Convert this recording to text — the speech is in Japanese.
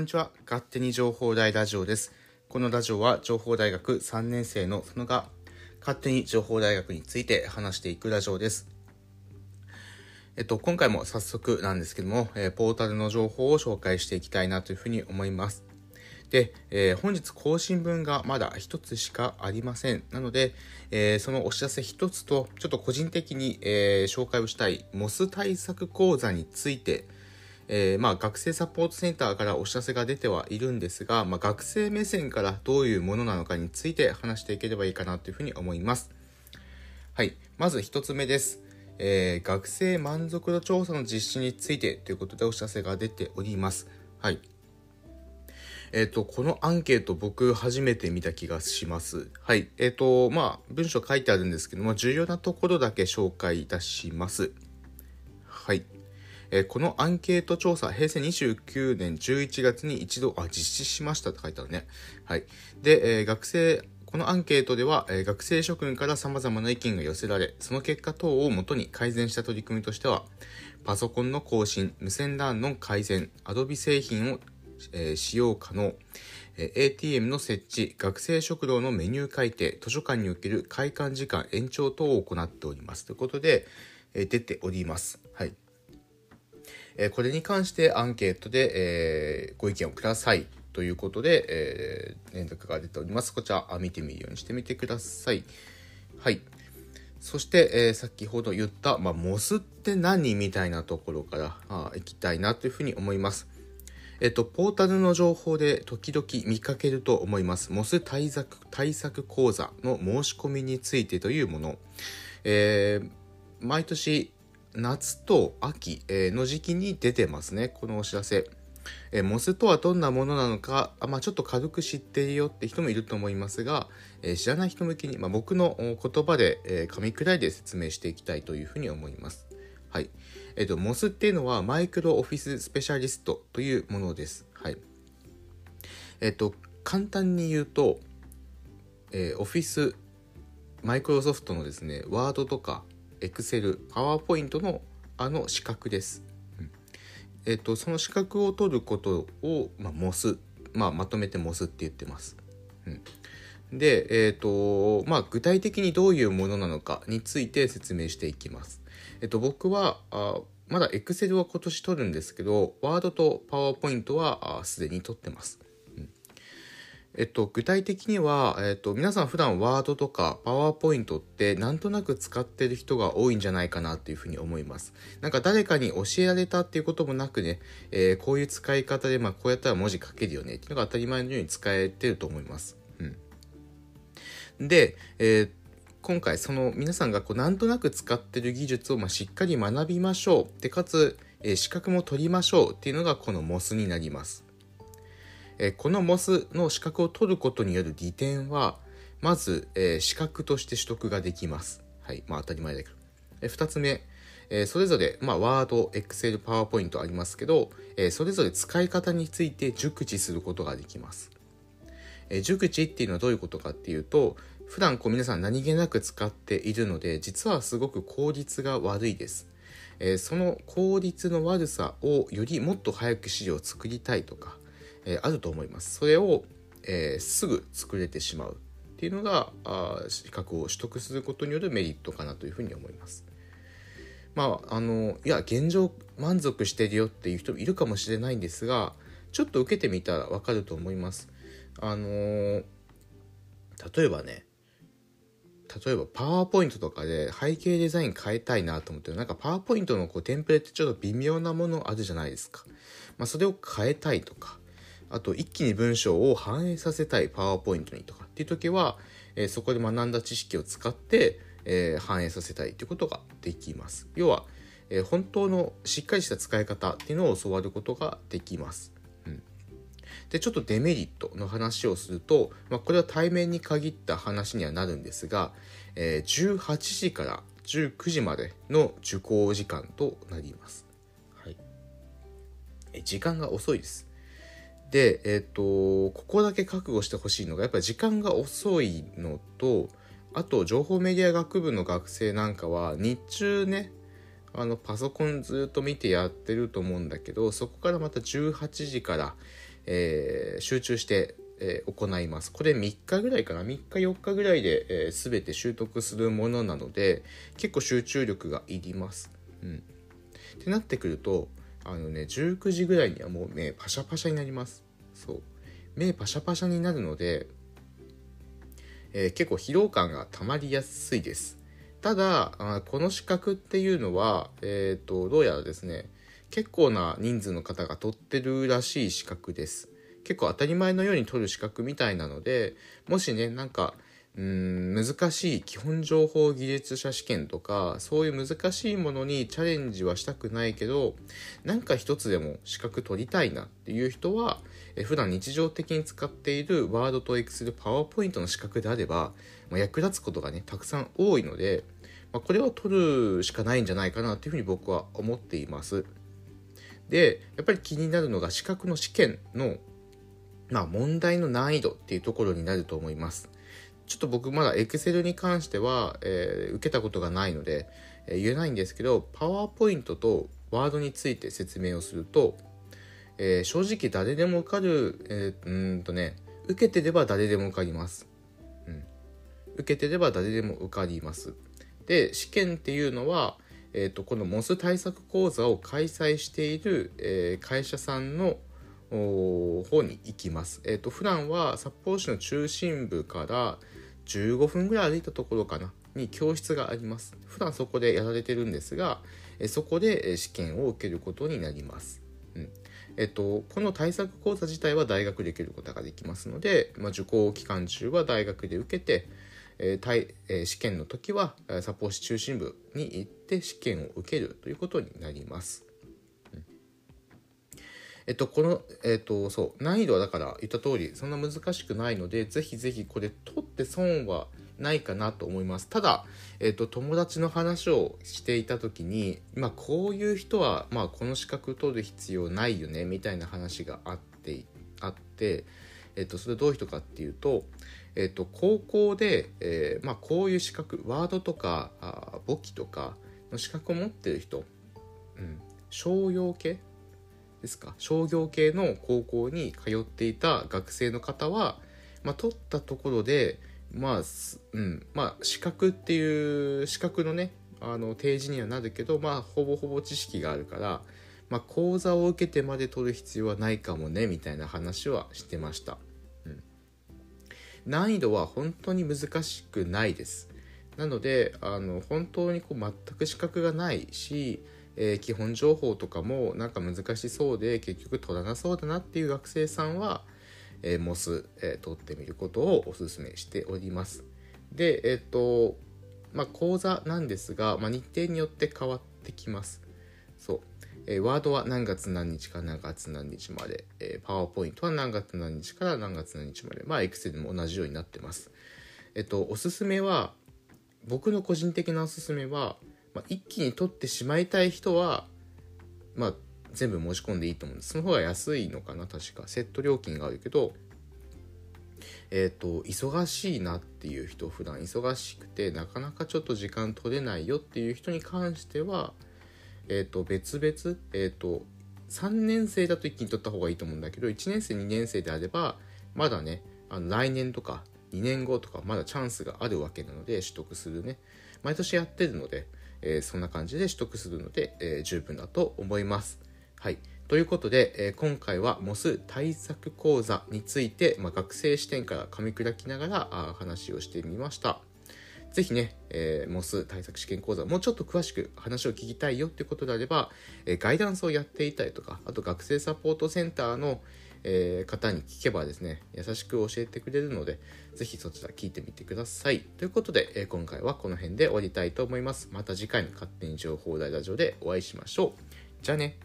こんにちは。勝手に情報大ラジオです。このラジオは情報大学3年生のそのが勝手に情報大学について話していくラジオです。えっと、今回も早速なんですけども、えーポータルの情報を紹介していきたいなというふうに思います。で、えー本日更新分がまだ一つしかありません。なので、えーそのお知らせ一つと、ちょっと個人的に、えー紹介をしたいモス対策講座について、えーまあ、学生サポートセンターからお知らせが出てはいるんですが、まあ、学生目線からどういうものなのかについて話していければいいかなというふうに思います。はい。まず一つ目です。えー学生満足度調査の実施についてということでお知らせが出ております。はい。えっ、と、このアンケート僕初めて見た気がします。はい。えっ、と、まあ、文章書いてあるんですけども、重要なところだけ紹介いたします。はい。えーこのアンケート調査、平成29年11月に一度、あ、実施しましたって書いてあるね。はい。で、えー学生、このアンケートでは、え学生諸君から様々な意見が寄せられ、その結果等をもとに改善した取り組みとしては、パソコンの更新、無線 LAN の改善、Adobe 製品を、えー使用可能、え ATM の設置、学生食堂のメニュー改定、図書館における開館時間延長等を行っております。ということで、え出ております。はい。えこれに関してアンケートで、えご意見をくださいということで、え連絡が出ております。こちら見てみるようにしてみてください。はい。そして、えー先ほど言った、まあ、モスって何みたいなところからあ行きたいなというふうに思います。えっと、ポータルの情報で時々見かけると思います。モス対策対策講座の申し込みについてというもの。えー毎年夏と秋の時期に出てますね、このお知らせ。えモスとはどんなものなのか、まあ、ちょっと軽く知っているよって人もいると思いますが、え知らない人向けに、まあ、僕の言葉で、えー噛み砕いて説明していきたいというふうに思います。はい。えっ、と、モスっていうのはマイクロオフィススペシャリストというものです。はい。えっ、と、簡単に言うと、えーオフィス、マイクロソフトのですね、ワードとか、エクセル、パワーポイントのあの資格です。うんえっ、と、その資格を取ることを、まあ、モス、まあ、まとめてモスって言ってます。うん、で、えっ、と、まあ、具体的にどういうものなのかについて説明していきます。えっ、と、僕は、あまだ Excel は今年取るんですけど、Word と PowerPoint はすでに取ってます。えっと、具体的には、えっと、皆さん普段ワードとかパワーポイントってなんとなく使ってる人が多いんじゃないかなっていうふうに思います。なんか誰かに教えられたっていうこともなくね、えーこういう使い方で、まあこうやったら文字書けるよねっていうのが当たり前のように使えてると思います。うん。で、えー今回その皆さんがこうなんとなく使ってる技術をまあしっかり学びましょう。で、かつ、えー資格も取りましょうっていうのがこの MOS になります。えこの MOS の資格を取ることによる利点は、まず、え資格として取得ができます。はい。まあ当たり前だけど。えー二つ目、えそれぞれ、まあ、Word、Excel、PowerPoint ありますけど、えそれぞれ使い方について熟知することができます。え熟知っていうのはどういうことかっていうと、普段こう皆さん何気なく使っているので、実はすごく効率が悪いです。えその効率の悪さをよりもっと早く資料を作りたいとか、えーあると思います。それを、えーすぐ作れてしまうっていうのがあ資格を取得することによるメリットかなというふうに思います。まああのいや現状満足してるよっていう人もいるかもしれないんですがちょっと受けてみたらわかると思います。あのー例えばね例えばパワーポイントとかで背景デザイン変えたいなと思ってなんかパワーポイントのこうテンプレってちょっと微妙なものあるじゃないですか。まあ、それを変えたいとかあと一気に文章を反映させたいパワーポイントにとかっていう時は、えーそこで学んだ知識を使って、えー反映させたいということができます。要は、えー本当のしっかりした使い方っていうのを教わることができます。うんでちょっとデメリットの話をすると、まあ、これは対面に限った話にはなるんですが、え18時から19時までの受講時間となります。はい、え時間が遅いです。で、えっ、と、ここだけ覚悟してほしいのが、やっぱり時間が遅いのと、あと、情報メディア学部の学生なんかは、日中ね、あの、パソコンずっと見てやってると思うんだけど、そこからまた18時から、えー、集中してえー、行います。これ3日ぐらいかな ?3 日4日ぐらいで、えー、全て習得するものなので、結構集中力がいります。うん。ってなってくると、あのね、19時ぐらいにはもう目パシャパシャになります。そう。目パシャパシャになるので、えー、結構疲労感が溜まりやすいです。ただ、あこの資格っていうのは、えっ、と、どうやらですね、結構な人数の方が取ってるらしい資格です。結構当たり前のように取る資格みたいなのでもしねなんかうん難しい基本情報技術者試験とかそういう難しいものにチャレンジはしたくないけどなんか一つでも資格取りたいなっていう人はえ普段日常的に使っているワードと Excel パワーポイントの資格であれば、まあ、役立つことがねたくさん多いので、まあ、これを取るしかないんじゃないかなというふうに僕は思っていますでやっぱり気になるのが資格の試験のまあ問題の難易度っていうところになると思います。ちょっと僕まだ Excel に関しては、えー、受けたことがないので、えー、言えないんですけど、PowerPoint と Word について説明をすると、えー、正直誰でも受かる、えー、うんとね、受けてれば誰でも受かります。うん。受けてれば誰でも受かります。で、試験っていうのは、えっ、と、この MOS 対策講座を開催している、え会社さんの方に行きます。えっ、と、普段は札幌市の中心部から15分ぐらい歩いたところかな、に教室があります。普段そこでやられてるんですが、えそこで試験を受けることになります。うんえっと、この対策講座自体は大学で受けることができますので、まあ、受講期間中は大学で受けて、えーえー、試験の時は札幌市中心部に行って試験を受けるということになります。えっと、この、えっと、そう、難易度はだから言った通り、そんな難しくないので、ぜひぜひこれ取って損はないかなと思います。ただ、えっと、友達の話をしていた時に、まあ、こういう人は、まあ、この資格取る必要ないよね、みたいな話があって、あって、えっと、それどういう人かっていうと、えっと、高校で、えー、まあ、こういう資格、ワードとか、あ簿記とかの資格を持ってる人、うん、商用系ですか？商業系の高校に通っていた学生の方は、まあ、取ったところでまあ、うん、まあ資格っていう資格のねあの提示にはなるけどまあほぼほぼ知識があるから、まあ、講座を受けてまで取る必要はないかもねみたいな話はしてました、うん、難易度は本当に難しくないです。なのであの本当にこう全く資格がないしえー、基本情報とかもなんか難しそうで結局取らなそうだなっていう学生さんは、えー、MOS、えー、取ってみることをお勧めしております。で、えっ、と、まあ、講座なんですが、まあ、日程によって変わってきます。そう。えー、ワードは何月何日から何月何日まで、えー、パワーポイントは何月何日から何月何日まで、まあ、Excel も同じようになってます。えっと、おすすめは、僕の個人的なおすすめは、まあ、一気に取ってしまいたい人は、まあ、全部申し込んでいいと思うんです。その方が安いのかな、確か。セット料金があるけど、えっ、ー、と、忙しいなっていう人、普段忙しくて、なかなかちょっと時間取れないよっていう人に関しては、えっ、ー、と、別々、えっ、ー、と、3年生だと一気に取った方がいいと思うんだけど、1年生、2年生であれば、まだね、あの来年とか2年後とかまだチャンスがあるわけなので、取得するね。毎年やってるので、えー、そんな感じで取得するので、えー、十分だと思います。はい。ということで、えー、今回は MOS 対策講座について、まあ、学生視点から噛み砕きながらあ話をしてみました。ぜひね、えー、MOS 対策試験講座、もうちょっと詳しく話を聞きたいよってことであれば、えー、ガイダンスをやっていたりとか、あと学生サポートセンターの、えー、方に聞けばですね、優しく教えてくれるので、ぜひそちら聞いてみてください。ということで、えー、今回はこの辺で終わりたいと思います。また次回の勝手に情報大ラジオでお会いしましょう。じゃあね。